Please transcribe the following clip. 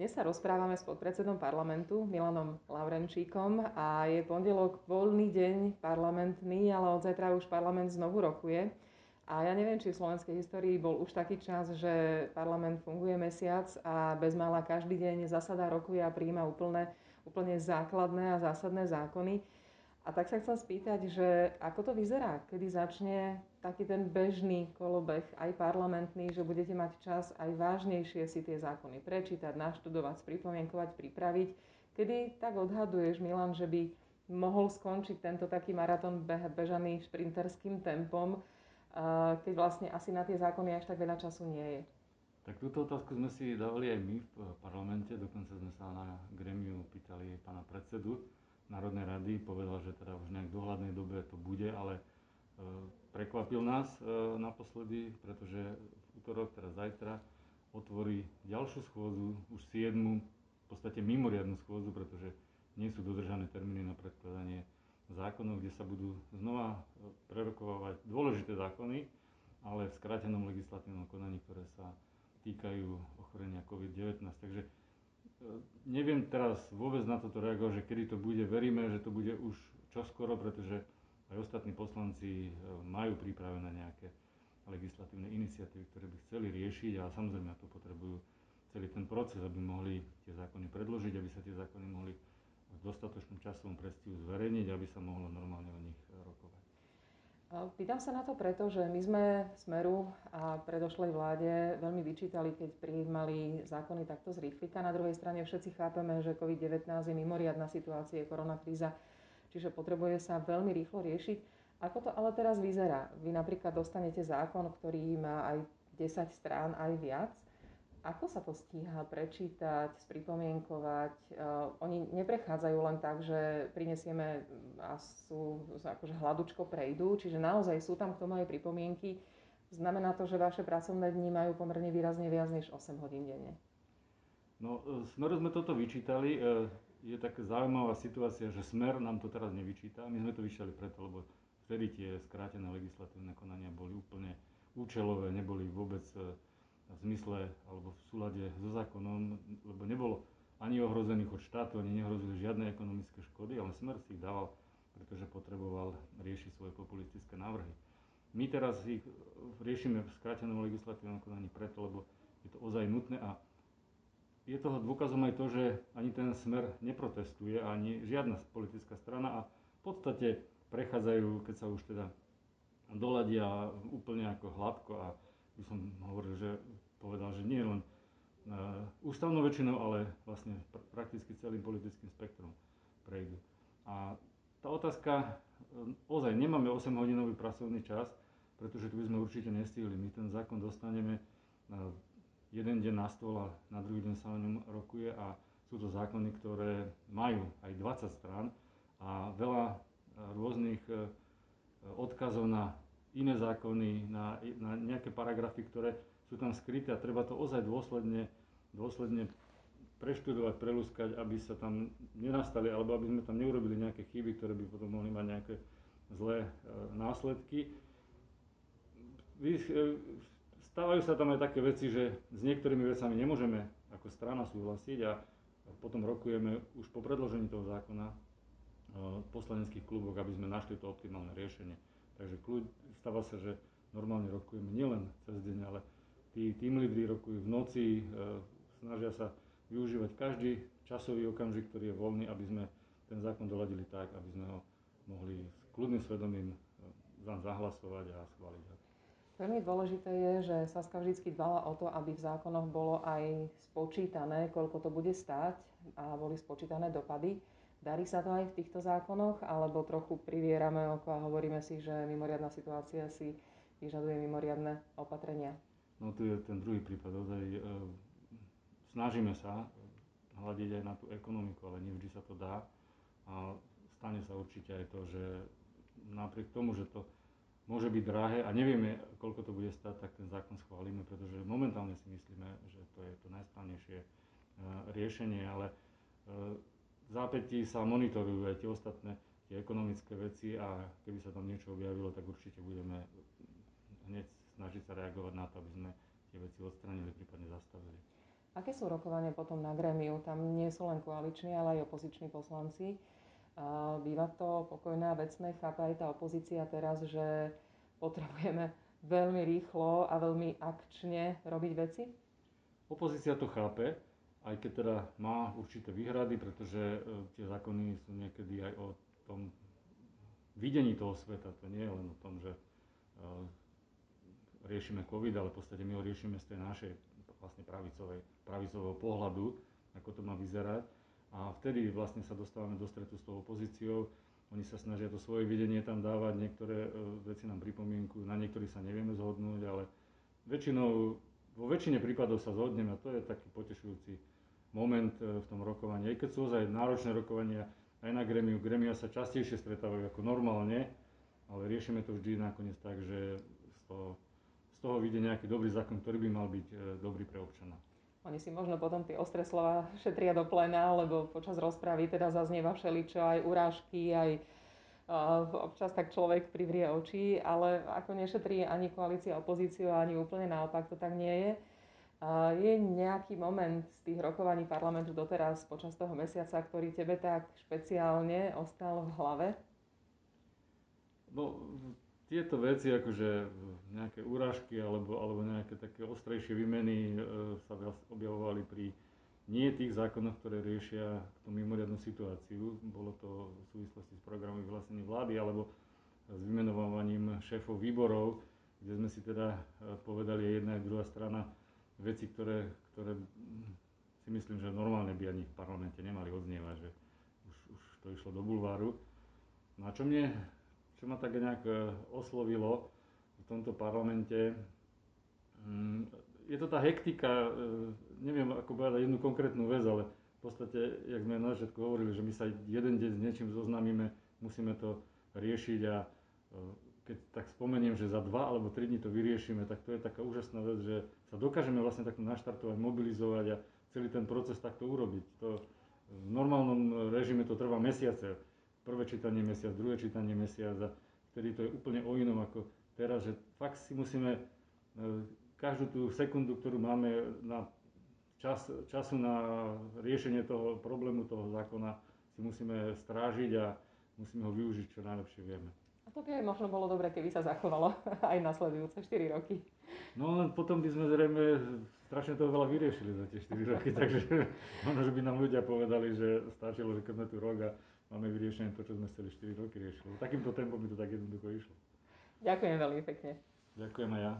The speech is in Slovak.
Dnes sa rozprávame s podpredsedom parlamentu Milanom Laurenčíkom a je pondelok voľný deň parlamentný, ale od zajtra už parlament znovu rokuje. A ja neviem, či v slovenskej histórii bol už taký čas, že parlament funguje mesiac a bezmála každý deň zasadá, rokuje a príjma úplne, úplne základné a zásadné zákony. A tak sa chcem spýtať, že ako to vyzerá, kedy začne taký ten bežný kolobeh, aj parlamentný, že budete mať čas aj vážnejšie si tie zákony prečítať, naštudovať, spripomienkovať, pripraviť. Kedy tak odhaduješ, Milan, že by mohol skončiť tento taký maratón bežaný šprinterským tempom, keď vlastne asi na tie zákony až tak veľa času nie je? Tak túto otázku sme si dávali aj my v parlamente, dokonca sme sa na gremiu pýtali pána predsedu Národnej rady, povedal, že teda už nejak v dohľadnej dobe to bude, ale E, prekvapil nás e, naposledy, pretože v útorok, teda zajtra, otvorí ďalšiu schôdzu, už 7. v podstate mimoriadnu schôdzu, pretože nie sú dodržané termíny na predkladanie zákonov, kde sa budú znova e, prerokovávať dôležité zákony, ale v skrátenom legislatívnom konaní, ktoré sa týkajú ochorenia COVID-19. Takže neviem teraz vôbec na toto reagovať, že kedy to bude. Veríme, že to bude už čoskoro, pretože aj ostatní poslanci e, majú pripravené nejaké legislatívne iniciatívy, ktoré by chceli riešiť a samozrejme to potrebujú celý ten proces, aby mohli tie zákony predložiť, aby sa tie zákony mohli v dostatočnom časovom predstihu zverejniť, aby sa mohlo normálne o nich e, rokovať. Pýtam sa na to preto, že my sme Smeru a predošlej vláde veľmi vyčítali, keď prijímali zákony takto z rýchlika. Na druhej strane všetci chápeme, že COVID-19 je mimoriadná situácia, koronakríza čiže potrebuje sa veľmi rýchlo riešiť. Ako to ale teraz vyzerá? Vy napríklad dostanete zákon, ktorý má aj 10 strán, aj viac. Ako sa to stíha prečítať, spripomienkovať? Uh, oni neprechádzajú len tak, že prinesieme a sú akože hladučko prejdú, čiže naozaj sú tam k tomu aj pripomienky. Znamená to, že vaše pracovné dni majú pomerne výrazne viac než 8 hodín denne. No, e, Smeru sme toto vyčítali. E, je taká zaujímavá situácia, že Smer nám to teraz nevyčíta. My sme to vyčítali preto, lebo vtedy tie skrátené legislatívne konania boli úplne účelové, neboli vôbec e, v zmysle alebo v súlade so zákonom, lebo nebolo ani ohrozených od štátu, ani nehrozili žiadne ekonomické škody, ale Smer si ich dával, pretože potreboval riešiť svoje populistické návrhy. My teraz ich riešime v skrátenom legislatívnom konaní preto, lebo je to ozaj nutné a je toho dôkazom aj to, že ani ten smer neprotestuje, ani žiadna politická strana a v podstate prechádzajú, keď sa už teda doladia úplne ako hladko a by som hovoril, že povedal, že nie len uh, ústavnou väčšinou, ale vlastne pr- prakticky celým politickým spektrom prejdu. A tá otázka, e, ozaj nemáme 8 hodinový pracovný čas, pretože tu by sme určite nestihli. My ten zákon dostaneme uh, jeden deň na stôl a na druhý deň sa o ňom rokuje a sú to zákony, ktoré majú aj 20 strán a veľa e, rôznych e, odkazov na iné zákony, na, na nejaké paragrafy, ktoré sú tam skryté a treba to ozaj dôsledne, dôsledne preštudovať, prelúskať, aby sa tam nenastali, alebo aby sme tam neurobili nejaké chyby, ktoré by potom mohli mať nejaké zlé e, následky. Vy, e, stávajú sa tam aj také veci, že s niektorými vecami nemôžeme ako strana súhlasiť a potom rokujeme už po predložení toho zákona e, v poslaneckých kluboch, aby sme našli to optimálne riešenie. Takže kľud, stáva sa, že normálne rokujeme nielen cez deň, ale tí tým lídry rokujú v noci, e, snažia sa využívať každý časový okamžik, ktorý je voľný, aby sme ten zákon doladili tak, aby sme ho mohli s kľudným svedomím e, zahlasovať a schváliť. Veľmi dôležité je, že Saska vždy dbala o to, aby v zákonoch bolo aj spočítané, koľko to bude stáť a boli spočítané dopady. Darí sa to aj v týchto zákonoch, alebo trochu privierame oko a hovoríme si, že mimoriadná situácia si vyžaduje mimoriadne opatrenia? No tu je ten druhý prípad. Ozaj, e, snažíme sa hľadiť aj na tú ekonomiku, ale nevždy sa to dá. A stane sa určite aj to, že napriek tomu, že to môže byť drahé a nevieme, koľko to bude stať, tak ten zákon schválime, pretože momentálne si myslíme, že to je to najsprávnejšie e, riešenie, ale e, zápätí sa monitorujú aj tie ostatné, tie ekonomické veci a keby sa tam niečo objavilo, tak určite budeme hneď snažiť sa reagovať na to, aby sme tie veci odstranili, prípadne zastavili. Aké sú rokovania potom na grémiu? Tam nie sú len koaliční, ale aj opoziční poslanci. Býva to pokojné a vecné, chápe aj tá opozícia teraz, že potrebujeme veľmi rýchlo a veľmi akčne robiť veci? Opozícia to chápe, aj keď teda má určité výhrady, pretože e, tie zákony sú niekedy aj o tom videní toho sveta. To nie je len o tom, že e, riešime COVID, ale v podstate my ho riešime z tej našej vlastne pravicovej, pravicového pohľadu, ako to má vyzerať. A vtedy vlastne sa dostávame do stretu s tou opozíciou. Oni sa snažia to svoje videnie tam dávať, niektoré e, veci nám pripomienkujú, na niektorých sa nevieme zhodnúť, ale väčšinou, vo väčšine prípadov sa zhodneme a to je taký potešujúci moment e, v tom rokovaní. Aj keď sú ozaj náročné rokovania aj na gremiu, gremia sa častejšie stretávajú ako normálne, ale riešime to vždy nakoniec tak, že z toho z toho vyjde nejaký dobrý zákon, ktorý by mal byť e, dobrý pre občana. Oni si možno potom tie ostré slova šetria do plena, lebo počas rozpravy teda zaznieva všeličo, aj urážky, aj občas tak človek privrie oči, ale ako nešetrí ani koalícia opozíciu, ani úplne naopak to tak nie je. Je nejaký moment z tých rokovaní parlamentu doteraz počas toho mesiaca, ktorý tebe tak špeciálne ostal v hlave? No, tieto veci, akože nejaké úražky alebo, alebo nejaké také ostrejšie výmeny e, sa objavovali pri nie tých zákonoch, ktoré riešia tú mimoriadnú situáciu. Bolo to v súvislosti s programom vyhlásení vlády alebo s vymenovaním šéfov výborov, kde sme si teda e, povedali aj jedna aj druhá strana veci, ktoré, ktoré si myslím, že normálne by ani v parlamente nemali odznievať, že už, už to išlo do bulváru. No a čo mne čo ma tak nejak e, oslovilo v tomto parlamente. Mm, je to tá hektika, e, neviem ako povedať jednu konkrétnu vec, ale v podstate, jak sme na začiatku hovorili, že my sa jeden deň s niečím zoznámime, musíme to riešiť a e, keď tak spomeniem, že za dva alebo tri dní to vyriešime, tak to je taká úžasná vec, že sa dokážeme vlastne takto naštartovať, mobilizovať a celý ten proces takto urobiť. To v normálnom režime to trvá mesiace prvé čítanie mesiac, druhé čítanie mesiac a vtedy to je úplne o inom ako teraz, že fakt si musíme e, každú tú sekundu, ktorú máme na čas, času na riešenie toho problému, toho zákona, si musíme strážiť a musíme ho využiť čo najlepšie vieme. A to by aj možno bolo dobre, keby sa zachovalo aj nasledujúce 4 roky. No len potom by sme zrejme strašne toho veľa vyriešili za tie 4 roky, takže možno, že by nám ľudia povedali, že stačilo, že keď sme tu rok a máme vyriešené to, čo sme chceli 4 roky riešiť. Takýmto tempom by to tak jednoducho išlo. Ďakujem veľmi pekne. Ďakujem aj ja.